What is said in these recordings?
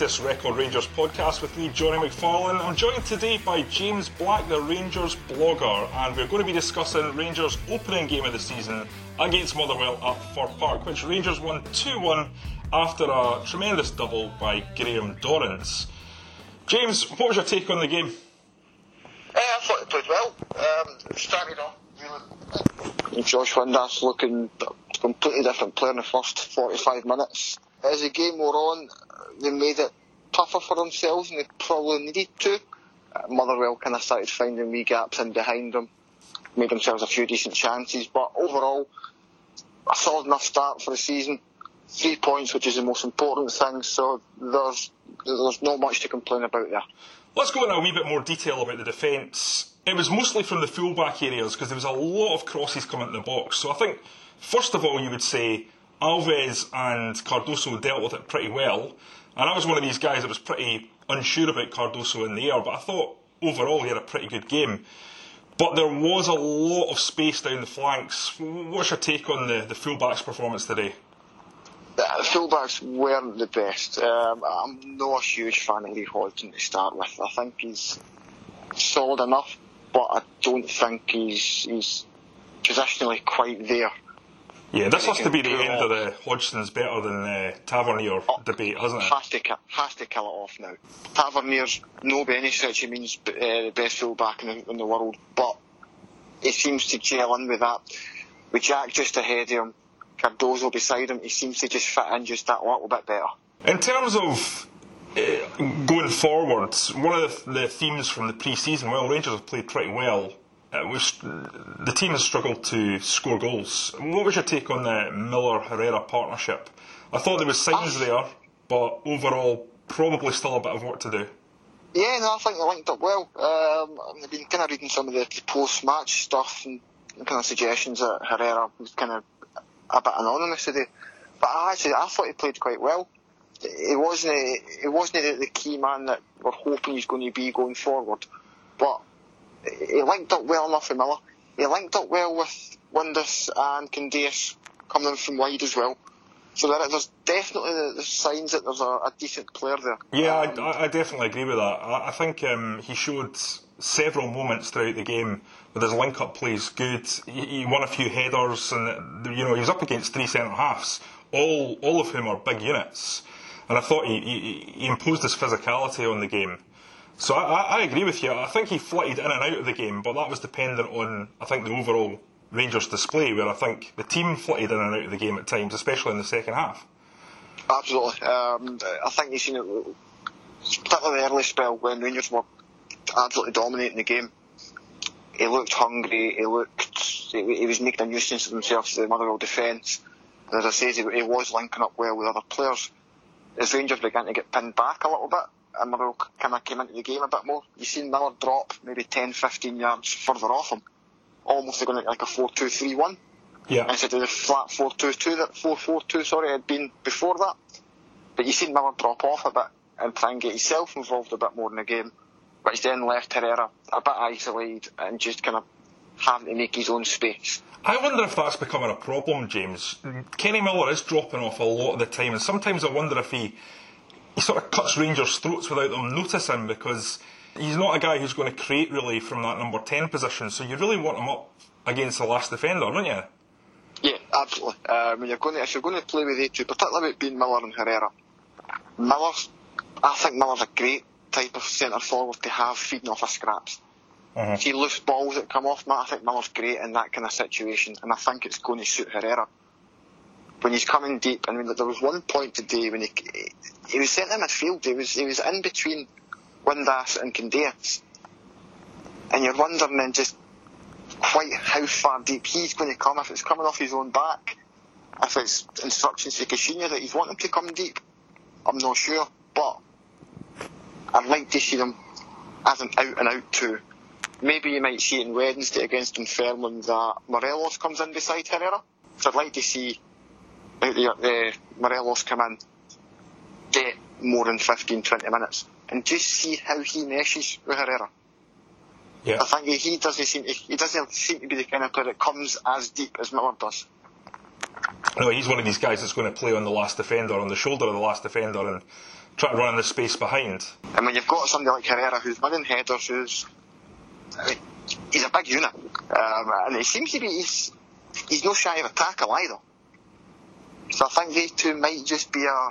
Latest Record Rangers podcast with me, Jonny McFarlane. I'm joined today by James Black, the Rangers blogger, and we're going to be discussing Rangers' opening game of the season against Motherwell at Fir Park, which Rangers won 2 1 after a tremendous double by Graham Dorrans. James, what was your take on the game? Uh, I thought he played well. Um, started off really. Josh Windass looking a completely different player in the first 45 minutes. As the game wore on, they made it tougher for themselves than they probably needed to. Uh, Motherwell kind of started finding wee gaps in behind them, made themselves a few decent chances, but overall, a solid enough start for the season. Three points, which is the most important thing, so there's there's not much to complain about there. Let's go into a wee bit more detail about the defence. It was mostly from the fullback areas because there was a lot of crosses coming into the box. So I think, first of all, you would say Alves and Cardoso dealt with it pretty well. And I was one of these guys that was pretty unsure about Cardoso in the air, but I thought overall he had a pretty good game. But there was a lot of space down the flanks. What's your take on the, the fullback's performance today? The fullbacks weren't the best. Um, I'm not a huge fan of Lee Hodson to start with. I think he's solid enough, but I don't think he's he's positionally quite there. Yeah, this has to be the end off. of the Hodson's better than the Tavernier debate, hasn't it? Has to has to kill it off now. Tavernier's no by any stretch of means uh, the best fullback in the, in the world, but he seems to gel in with that. With Jack just ahead of him, Cardoso beside him, he seems to just fit in just that little bit better. In terms of uh, going forward, one of the, the themes from the pre-season, well, Rangers have played pretty well. It the team has struggled to score goals. What was your take on the Miller Herrera partnership? I thought there was signs there, but overall, probably still a bit of work to do. Yeah, no, I think they linked up well. Um, I've been kind of reading some of the post-match stuff and kind of suggestions that Herrera was kind of a bit anonymous today. But I actually, I thought he played quite well. It wasn't, he wasn't the, the key man that we're hoping he's going to be going forward. But he linked up well enough with Miller. He linked up well with Windass and Candeias coming from wide as well. So there, there's definitely the, the signs that there's a, a decent player there. Yeah, Um, I, I- I definitely agree with that. I, I think um, he showed several moments throughout the game with his link-up plays good. He, he won a few headers, and you know he was up against three centre halves, all all of whom are big units. And I thought he, he, he imposed his physicality on the game. So I, I, agree with you. I think he flitted in and out of the game, but that was dependent on I think the overall Rangers display, where I think the team flitted in and out of the game at times, especially in the second half. Absolutely. Um, I think you've seen it, particularly the early spell when Rangers were absolutely dominating the game. He looked hungry. He looked. He, he was making a nuisance of himself to the Motherwell defence. And as I said, he, he was linking up well with other players. As Rangers began to get pinned back a little bit, and Motherwell kind of came into the game a bit more, you seen Miller drop maybe 10, 15 yards further off him, almost going like a 4-2-3-1 Yeah. instead of the flat 4-2-2 that 4-4-2 sorry had been before that. But you seen Miller drop off a bit and try and get himself involved a bit more in the game, which then left Herrera a bit isolated and just kind of having to make his own space. I wonder if that's becoming a problem, James. Kenny Miller is dropping off a lot of the time, and sometimes I wonder if he he sort of cuts Rangers' throats without them noticing because he's not a guy who's going to create really from that number ten position. So you really want him up against the last defender, don't you? Yeah, absolutely. When you're going to, if you're going to play with the two, particularly with being Miller and Herrera, Miller's, I think Miller's a great type of centre forward to have feeding off of scraps. Uh-huh. See loose balls that come off, Matt, I think Miller's great in that kind of situation, and I think it's going to suit Herrera. When he's coming deep, I mean, there was one point today when he he was in midfield. He was he was in between Windass and Candeias. And you're wondering then just quite how far deep he's going to come, if it's coming off his own back, if it's instructions to Caixinha that he's wanting to come deep. I'm not sure, but I'd like to see them as an out and out two. Maybe you might see it on Wednesday against Dunfermline that Morelos comes in beside Herrera. So I'd like to see the, the Morelos come in, get more than 15, 20 minutes, and just see how he meshes with Herrera. Yeah. I think he doesn't seem to, he doesn't seem to be the kind of player that comes as deep as Miller does. No, he's one of these guys that's going to play on the last defender, on the shoulder of the last defender, and try to run in the space behind. And when you've got somebody like Herrera who's winning headers, who's I mean, he's a big unit, um, and it seems to be he's he's no shy of a tackle either. So I think they two might just be a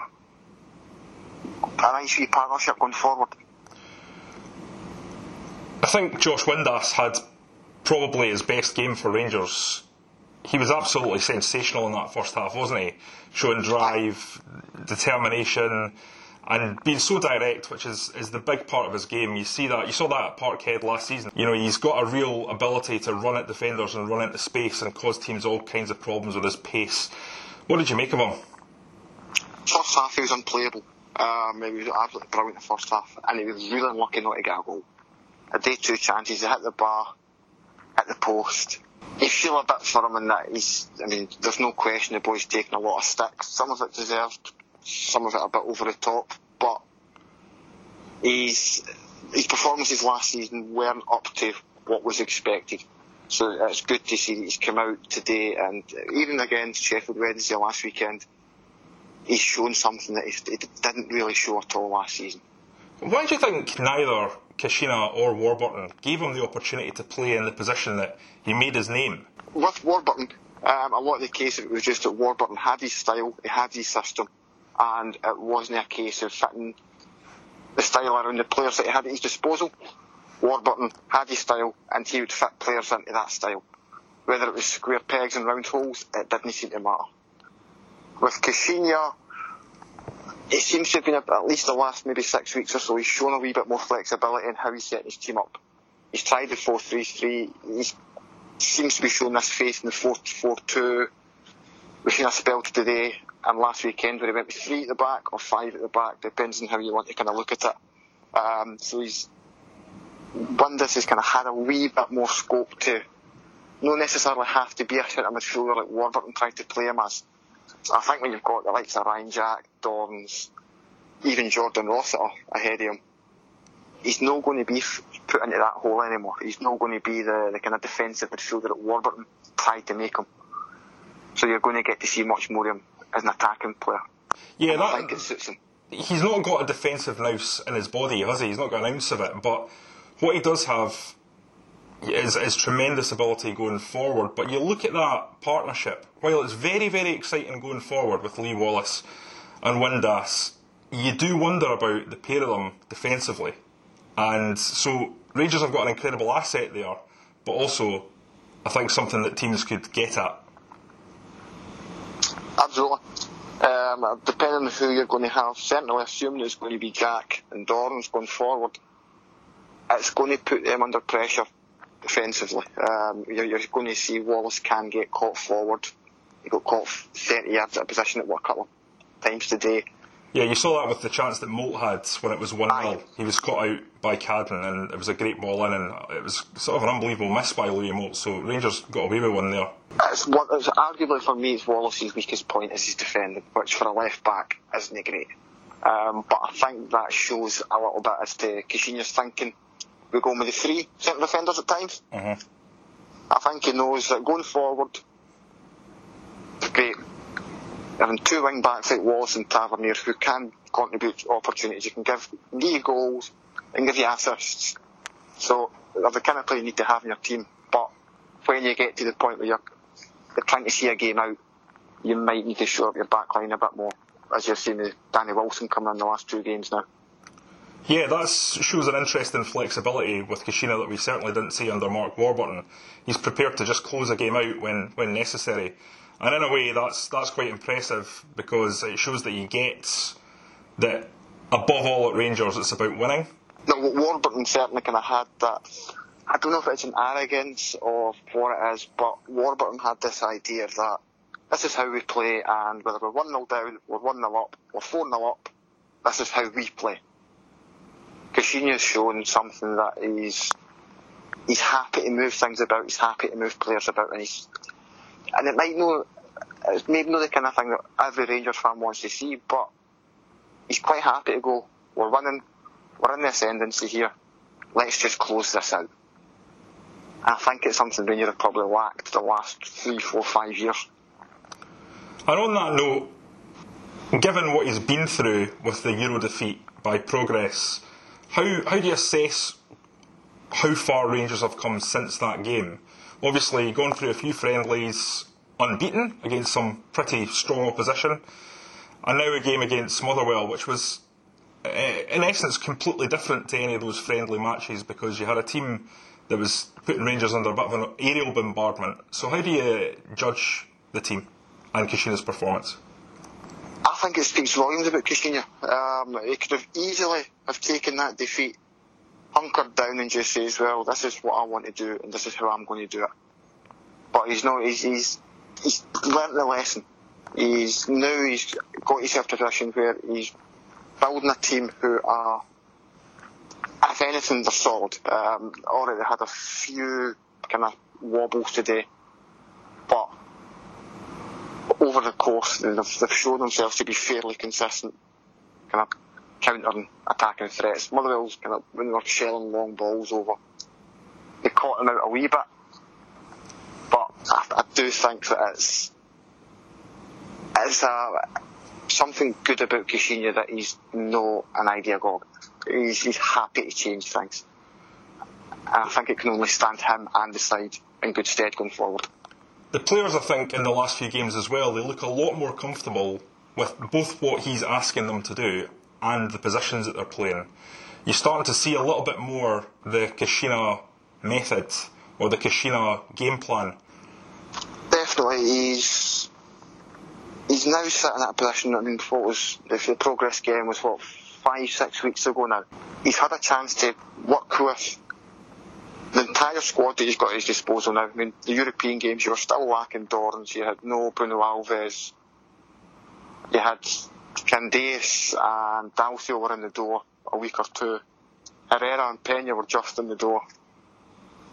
a nice wee partnership going forward. I think Josh Windass had probably his best game for Rangers. He was absolutely sensational in that first half, wasn't he? Showing drive, determination, and being so direct, which is, is the big part of his game. You see that you saw that at Parkhead last season. You know, he's got a real ability to run at defenders and run into space and cause teams all kinds of problems with his pace. What did you make of him? First half he was unplayable. Um, he was absolutely brilliant in the first half, and he was really unlucky not to get a goal. A day two chances, he hit the bar, hit the post. You feel a bit for him in that he's, I mean, there's no question the boy's taking a lot of sticks. Some of it deserved, some of it a bit over the top, but he's, his performances last season weren't up to what was expected. So it's good to see he's come out today and even against Sheffield Wednesday last weekend, he's shown something that he didn't really show at all last season. Why do you think neither Caixinha or Warburton gave him the opportunity to play in the position that he made his name? With Warburton, um, a lot of the case it was just that Warburton had his style, he had his system, and it wasn't a case of fitting the style around the players that he had at his disposal. Warburton had his style, and he would fit players into that style. Whether it was square pegs and round holes, it didn't seem to matter. With Caixinha, it seems to have been at least the last maybe six weeks or so. He's shown a wee bit more flexibility in how he's setting his team up. He's tried the 4-3-3. He seems to be showing this faith in the 4-4-2. We've seen a spell today and last weekend where he went with three at the back or five at the back, depends on how you want to kind of look at it. Um, so he's Windass has kind of had a wee bit more scope to not necessarily have to be a centre midfielder like Warburton tried to play him as. I think when you've got the likes of Ryan Jack, Dorrans, even Jordan Rossiter ahead of him, he's not going to be put into that hole anymore. He's not going to be the, the kind of defensive midfielder that Warburton tried to make him. So you're going to get to see much more of him as an attacking player. Yeah, that, I think it suits him. He's not got a defensive nous in his body, has he? He's not got an ounce of it. But what he does have is, is tremendous ability going forward. But you look at that partnership, while it's very, very exciting going forward with Lee Wallace and Windass, you do wonder about the pair of them defensively. And so Rangers have got an incredible asset there, but also I think something that teams could get at. Absolutely. Um, depending on who you're going to have, certainly assuming it's going to be Jack and Dorrans going forward, it's going to put them under pressure defensively. Um, you're, you're, going to see Wallace can get caught forward. He got caught 30 yards at a position at what, a couple of times today. Yeah, you saw that with the chance that Moult had when it was 1 0. He was caught out by Cadden and it was a great ball in and it was sort of an unbelievable miss by Louis Moult, so Rangers got away with one there. It's, one, it's arguably for me, it's Wallace's weakest point is his defending, which for a left back isn't great. Um, but I think that shows a little bit as to Caixinha's thinking. We're going with the three centre defenders at times. Mhm. I think he knows that going forward, it's great. Having two wing backs like Wallace and Tavernier who can contribute opportunities, you can give give you goals and give you assists. So they're the kind of player you need to have in your team. But when you get to the point where you're, you're trying to see a game out, you might need to show up your back line a bit more, as you've seen with Danny Wilson coming in the last two games now. Yeah, that shows an interesting flexibility with Caixinha that we certainly didn't see under Mark Warburton. He's prepared to just close a game out when, when necessary. And in a way, that's, that's quite impressive because it shows that he gets that above all at Rangers, it's about winning. No, Warburton certainly kind of had that. I don't know if it's an arrogance of what it is, but Warburton had this idea that this is how we play, and whether we're 1 0 down, we're 1 0 up, we're 4 0 up, this is how we play. Caixinha's shown something that he's he's happy to move things about, he's happy to move players about, and he's and it might not it's maybe not the kind of thing that every Rangers fan wants to see, but he's quite happy to go. We're winning, we're in the ascendancy here. Let's just close this out. I think it's something Rangers have probably lacked the last three, four, five years. And on that note, given what he's been through with the Euro defeat by Progrès, how how do you assess how far Rangers have come since that game? Obviously, gone through a few friendlies unbeaten against some pretty strong opposition, and now a game against Motherwell, which was eh, in essence completely different to any of those friendly matches because you had a team that was putting Rangers under a bit of an aerial bombardment. So, how do you judge the team and Caixinha's performance? I think it speaks volumes about Caixinha. Um, he could have easily have taken that defeat, hunkered down, and just says, "Well, this is what I want to do, and this is how I'm going to do it." But he's not. He's he's, he's learnt the lesson. He's now he's got himself to a position where he's building a team who are, if anything, they're solid. Um, already had a few kind of wobbles today, over the course they've, they've shown themselves to be fairly consistent, kind of countering attacking threats. Motherwell's kind of when they were shelling long balls over, they caught them out a wee bit, but I, I do think that it's it's a, something good about Caixinha that he's not an ideologue. He's, he's happy to change things. And I think it can only stand him and the side in good stead going forward. The players, I think, in the last few games as well, they look a lot more comfortable with both what he's asking them to do and the positions that they're playing. You're starting to see a little bit more the Caixinha method or the Caixinha game plan. Definitely, he's he's now sitting in that position. I mean, what was if the Progrès game was what five, six weeks ago now. He's had a chance to work with entire squad that he's got at his disposal now. I mean, the European games, you were still lacking Dorrans, you had no Bruno Alves, you had Candeias and Dalcio were in the door a week or two. Herrera and Pena were just in the door.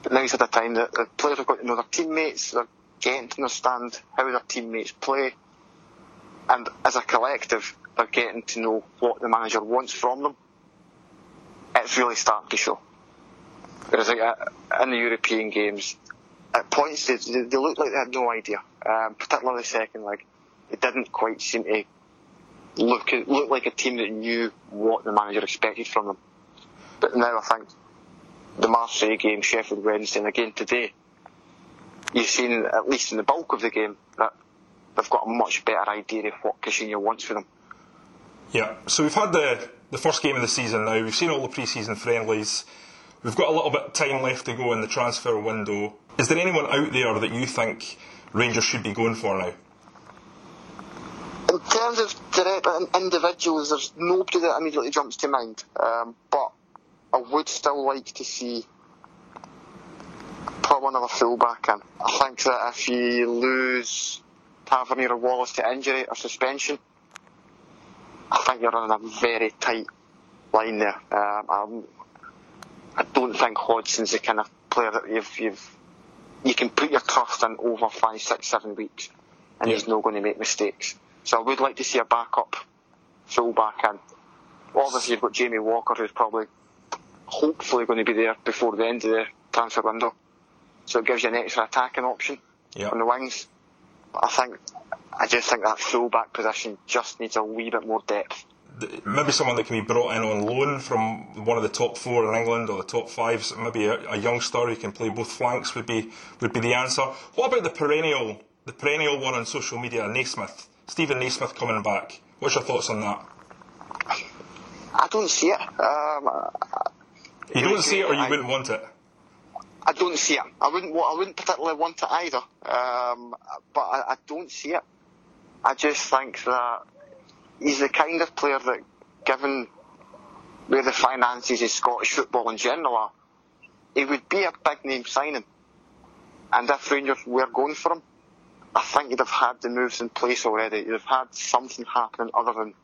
But now he's had a time that the players have got to know their teammates, they're getting to understand how their teammates play, and as a collective, they're getting to know what the manager wants from them. It's really starting to show. Whereas like, in the European games, at points they, they looked like they had no idea, um, particularly second leg. They didn't quite seem to look look like a team that knew what the manager expected from them. But now I think the Marseille game, Sheffield Wednesday, and again today, you've seen at least in the bulk of the game that they've got a much better idea of what Caixinha wants for them. Yeah, so we've had the the first game of the season now. We've seen all the pre-season friendlies. We've got a little bit of time left to go in the transfer window. Is there anyone out there that you think Rangers should be going for now? In terms of direct individuals, there's nobody that immediately jumps to mind. Um, but I would still like to see put one of a fullback in. I think that if you lose Tavernier or Wallace to injury or suspension, I think you're on a very tight line there. Um, I don't think Hodson's the kind of player that you've, you've you can put your trust in over five, six, seven weeks, and yeah. he's not going to make mistakes. So I would like to see a backup full back in. Obviously, you've got Jamie Walker, who's probably hopefully going to be there before the end of the transfer window. So it gives you an extra attacking option yeah. on the wings. But I think I just think that full back position just needs a wee bit more depth maybe someone that can be brought in on loan from one of the top four in England or the top five. maybe a, a youngster who can play both flanks would be would be the answer. What about the perennial the perennial one on social media, Naismith, Stephen Naismith coming back? What's your thoughts on that? I don't see it. Um, you don't see it, or you I, wouldn't want it. I don't see it. I wouldn't. I wouldn't particularly want it either. Um, but I, I don't see it. I just think that he's the kind of player that given where the finances of Scottish football in general are, he would be a big name signing. And if Rangers were going for him, I think you'd have had the moves in place already. You'd have had something happening other than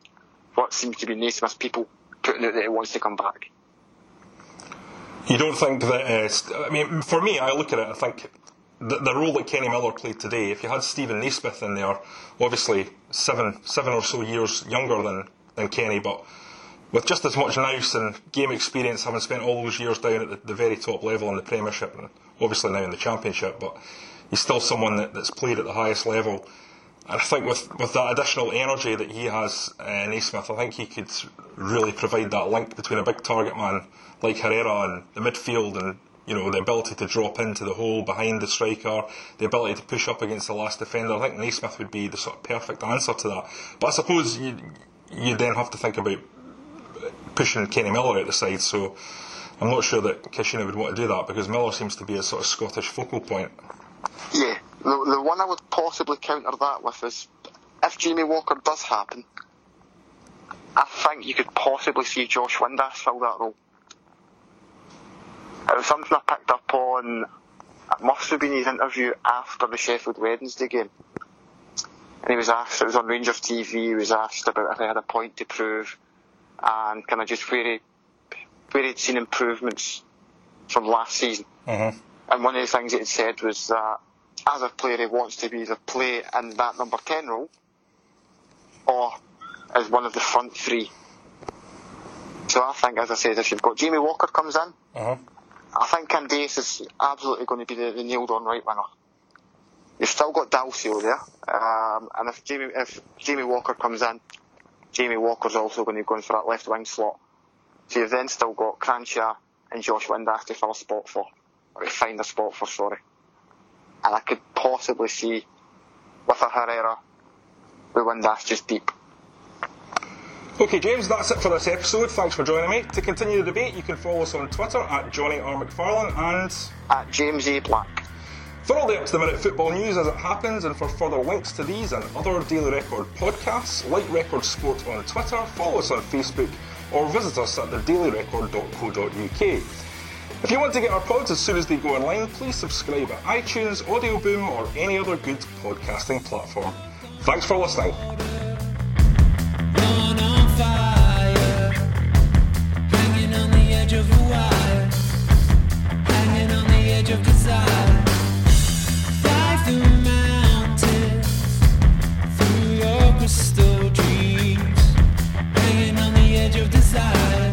what seems to be Naismith's people putting out that he wants to come back. You don't think that? Uh, I mean, for me, I look at it. I think the, the, role that Kenny Miller played today. If you had Stephen Naismith in there, obviously seven seven or so years younger than than Kenny, but with just as much nous and game experience, having spent all those years down at the, the, very top level in the Premiership and obviously now in the Championship, but he's still someone that, that's played at the highest level. And I think with, with that additional energy that he has, uh, Naismith, I think he could really provide that link between a big target man like Herrera and the midfield and you know the ability to drop into the hole behind the striker, the ability to push up against the last defender. I think Naismith would be the sort of perfect answer to that. But I suppose you you then have to think about pushing Kenny Miller out the side. So I'm not sure that Caixinha would want to do that because Miller seems to be a sort of Scottish focal point. Yeah, the, the one I would possibly counter that with is if Jamie Walker does happen, I think you could possibly see Josh Windass fill that role. It was something I picked up on, it must have been his interview after the Sheffield Wednesday game. And he was asked, it was on Rangers TV, he was asked about if he had a point to prove and kind of just where, he, where he'd seen improvements from last season. Mm-hmm. And one of the things he had said was that as a player he wants to be either play in that number 10 role or as one of the front three. So I think, as I said, if you've got Jamie Walker comes in, uh-huh. I think Candeias is absolutely going to be the, the nailed on right winger. You've still got Dalcio there, um, and if Jamie if Jamie Walker comes in, Jamie Walker's also going to be going for that left wing slot. So you've then still got Kranjcar and Josh Windass to fill a spot for, or find a spot for, sorry. And I could possibly see with a Herrera, with Windass just deep. Okay, James, that's it for this episode. Thanks for joining me. To continue the debate, you can follow us on Twitter at Jonny R. McFarlane and at James A. Black. For all the up to the minute football news as it happens, and for further links to these and other Daily Record podcasts, like Record Sport on Twitter, follow us on Facebook, or visit us at thedailyrecord.co.uk. If you want to get our pods as soon as they go online, please subscribe at iTunes, Audio Boom, or any other good podcasting platform. Thanks for listening. edge of desire. Fly through mountains, through your crystal dreams, hanging on the edge of desire.